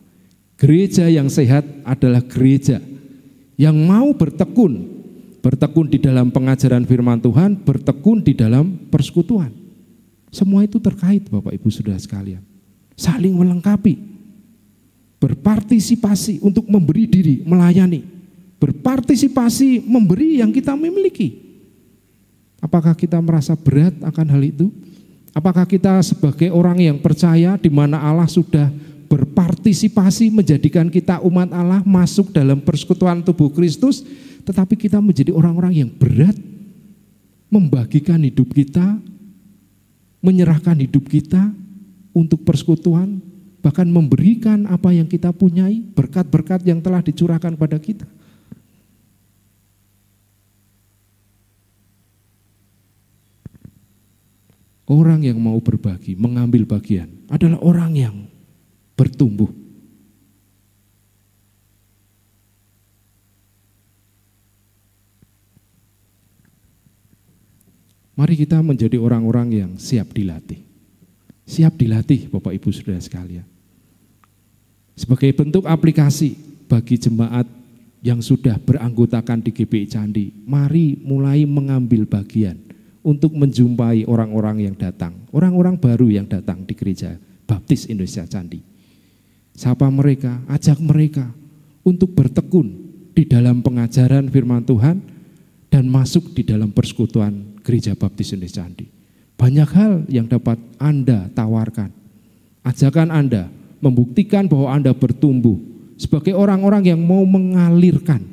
Gereja yang sehat adalah gereja yang mau bertekun, bertekun di dalam pengajaran firman Tuhan, bertekun di dalam persekutuan. Semua itu terkait Bapak Ibu Saudara sekalian. Saling melengkapi. Berpartisipasi untuk memberi diri, melayani. Berpartisipasi memberi yang kita memiliki. Apakah kita merasa berat akan hal itu? Apakah kita sebagai orang yang percaya di mana Allah sudah berpartisipasi menjadikan kita umat Allah masuk dalam persekutuan tubuh Kristus, tetapi kita menjadi orang-orang yang berat membagikan hidup kita, menyerahkan hidup kita untuk persekutuan, bahkan memberikan apa yang kita punyai, berkat-berkat yang telah dicurahkan pada kita. Orang yang mau berbagi, mengambil bagian adalah orang yang bertumbuh. Mari kita menjadi orang-orang yang siap dilatih. Siap dilatih Bapak Ibu Saudara sekalian. Sebagai bentuk aplikasi bagi jemaat yang sudah beranggotakan di GPI Candi, mari mulai mengambil bagian untuk menjumpai orang-orang yang datang, orang-orang baru yang datang di gereja Baptis Indonesia Candi. Sapa mereka, ajak mereka untuk bertekun di dalam pengajaran firman Tuhan dan masuk di dalam persekutuan gereja Baptis Indonesia Candi. Banyak hal yang dapat Anda tawarkan. Ajakan Anda membuktikan bahwa Anda bertumbuh sebagai orang-orang yang mau mengalirkan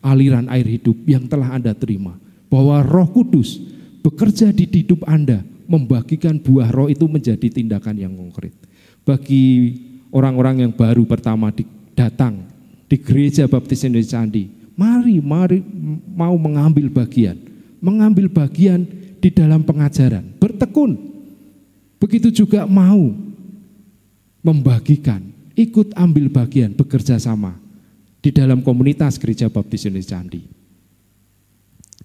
aliran air hidup yang telah Anda terima. Bahwa roh kudus bekerja di hidup Anda membagikan buah roh itu menjadi tindakan yang konkret. Bagi orang-orang yang baru pertama datang di gereja baptis Indonesia Candi, mari, mari mau mengambil bagian, mengambil bagian di dalam pengajaran, bertekun. Begitu juga mau membagikan, ikut ambil bagian, bekerja sama di dalam komunitas gereja baptis Indonesia Candi.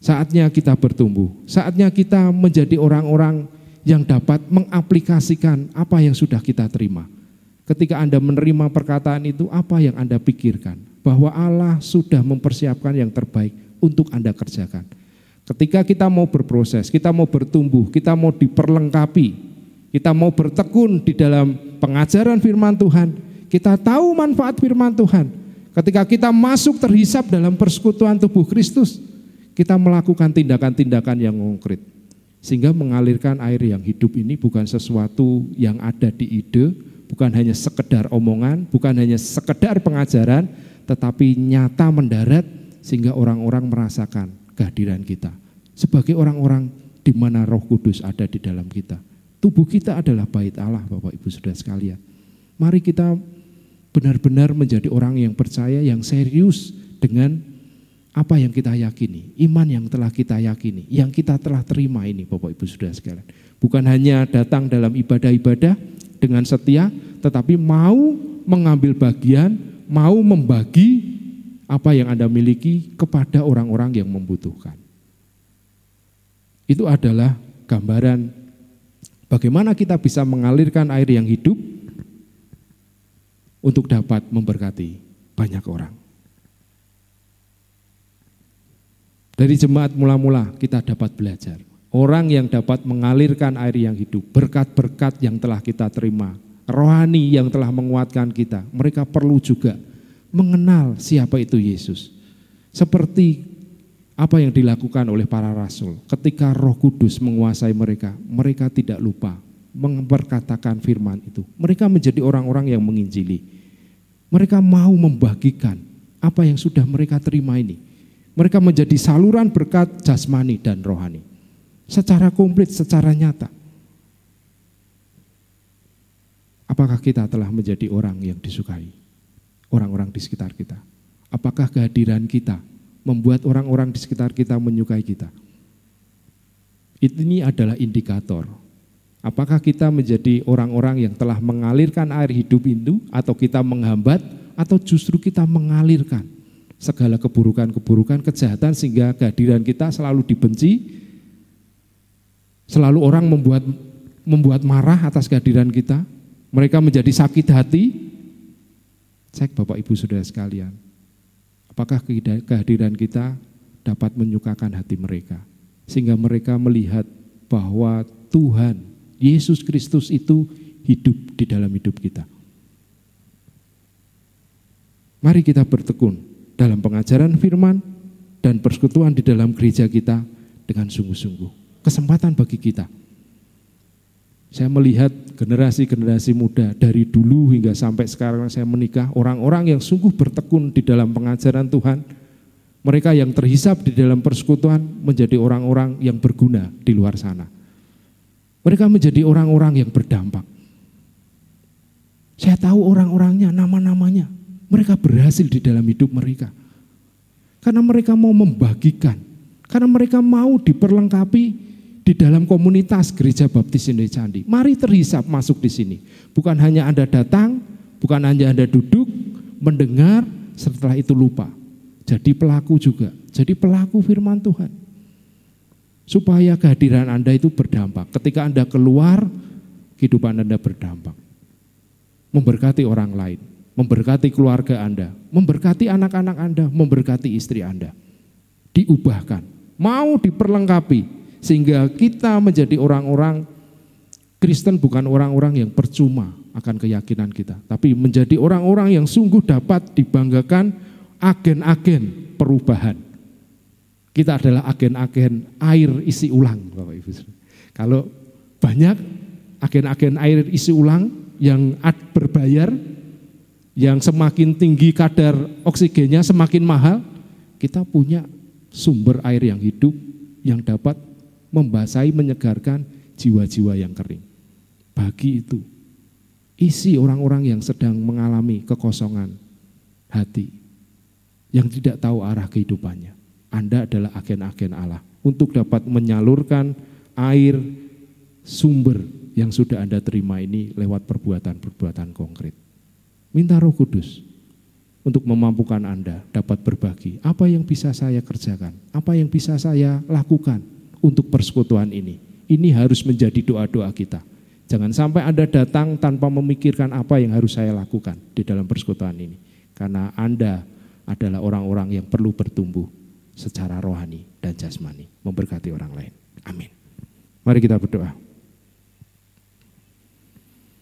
Saatnya kita bertumbuh, saatnya kita menjadi orang-orang yang dapat mengaplikasikan apa yang sudah kita terima. Ketika Anda menerima perkataan itu, apa yang Anda pikirkan? Bahwa Allah sudah mempersiapkan yang terbaik untuk Anda kerjakan. Ketika kita mau berproses, kita mau bertumbuh, kita mau diperlengkapi, kita mau bertekun di dalam pengajaran firman Tuhan, kita tahu manfaat firman Tuhan. Ketika kita masuk terhisap dalam persekutuan tubuh Kristus, kita melakukan tindakan-tindakan yang konkret. Sehingga mengalirkan air yang hidup ini bukan sesuatu yang ada di ide, bukan hanya sekedar omongan, bukan hanya sekedar pengajaran, tetapi nyata mendarat sehingga orang-orang merasakan kehadiran kita. Sebagai orang-orang di mana roh kudus ada di dalam kita. Tubuh kita adalah bait Allah Bapak Ibu Saudara sekalian. Mari kita benar-benar menjadi orang yang percaya, yang serius dengan apa yang kita yakini, iman yang telah kita yakini, yang kita telah terima ini Bapak Ibu Saudara sekalian. Bukan hanya datang dalam ibadah-ibadah dengan setia, tetapi mau mengambil bagian, mau membagi apa yang Anda miliki kepada orang-orang yang membutuhkan. Itu adalah gambaran bagaimana kita bisa mengalirkan air yang hidup untuk dapat memberkati banyak orang. Dari jemaat mula-mula kita dapat belajar. Orang yang dapat mengalirkan air yang hidup, berkat-berkat yang telah kita terima, rohani yang telah menguatkan kita, mereka perlu juga mengenal siapa itu Yesus. Seperti apa yang dilakukan oleh para rasul ketika Roh Kudus menguasai mereka, mereka tidak lupa memperkatakan firman itu. Mereka menjadi orang-orang yang menginjili. Mereka mau membagikan apa yang sudah mereka terima ini mereka menjadi saluran berkat jasmani dan rohani. Secara komplit, secara nyata. Apakah kita telah menjadi orang yang disukai? Orang-orang di sekitar kita. Apakah kehadiran kita membuat orang-orang di sekitar kita menyukai kita? Ini adalah indikator. Apakah kita menjadi orang-orang yang telah mengalirkan air hidup itu atau kita menghambat atau justru kita mengalirkan segala keburukan-keburukan, kejahatan sehingga kehadiran kita selalu dibenci, selalu orang membuat membuat marah atas kehadiran kita, mereka menjadi sakit hati. Cek Bapak Ibu Saudara sekalian, apakah kehadiran kita dapat menyukakan hati mereka sehingga mereka melihat bahwa Tuhan Yesus Kristus itu hidup di dalam hidup kita. Mari kita bertekun dalam pengajaran firman dan persekutuan di dalam gereja kita dengan sungguh-sungguh. Kesempatan bagi kita. Saya melihat generasi-generasi muda dari dulu hingga sampai sekarang saya menikah, orang-orang yang sungguh bertekun di dalam pengajaran Tuhan, mereka yang terhisap di dalam persekutuan menjadi orang-orang yang berguna di luar sana. Mereka menjadi orang-orang yang berdampak. Saya tahu orang-orangnya, nama-namanya, mereka berhasil di dalam hidup mereka. Karena mereka mau membagikan. Karena mereka mau diperlengkapi di dalam komunitas gereja baptis Indonesia Candi. Mari terhisap masuk di sini. Bukan hanya Anda datang, bukan hanya Anda duduk, mendengar, setelah itu lupa. Jadi pelaku juga. Jadi pelaku firman Tuhan. Supaya kehadiran Anda itu berdampak. Ketika Anda keluar, kehidupan Anda berdampak. Memberkati orang lain memberkati keluarga Anda, memberkati anak-anak Anda, memberkati istri Anda. Diubahkan, mau diperlengkapi sehingga kita menjadi orang-orang Kristen bukan orang-orang yang percuma akan keyakinan kita, tapi menjadi orang-orang yang sungguh dapat dibanggakan agen-agen perubahan. Kita adalah agen-agen air isi ulang, Bapak Ibu. Kalau banyak agen-agen air isi ulang yang berbayar yang semakin tinggi kadar oksigennya semakin mahal, kita punya sumber air yang hidup yang dapat membasahi, menyegarkan jiwa-jiwa yang kering. Bagi itu, isi orang-orang yang sedang mengalami kekosongan hati, yang tidak tahu arah kehidupannya. Anda adalah agen-agen Allah untuk dapat menyalurkan air sumber yang sudah Anda terima ini lewat perbuatan-perbuatan konkret. Minta Roh Kudus untuk memampukan Anda dapat berbagi apa yang bisa saya kerjakan, apa yang bisa saya lakukan untuk persekutuan ini. Ini harus menjadi doa-doa kita. Jangan sampai Anda datang tanpa memikirkan apa yang harus saya lakukan di dalam persekutuan ini. Karena Anda adalah orang-orang yang perlu bertumbuh secara rohani dan jasmani, memberkati orang lain. Amin. Mari kita berdoa.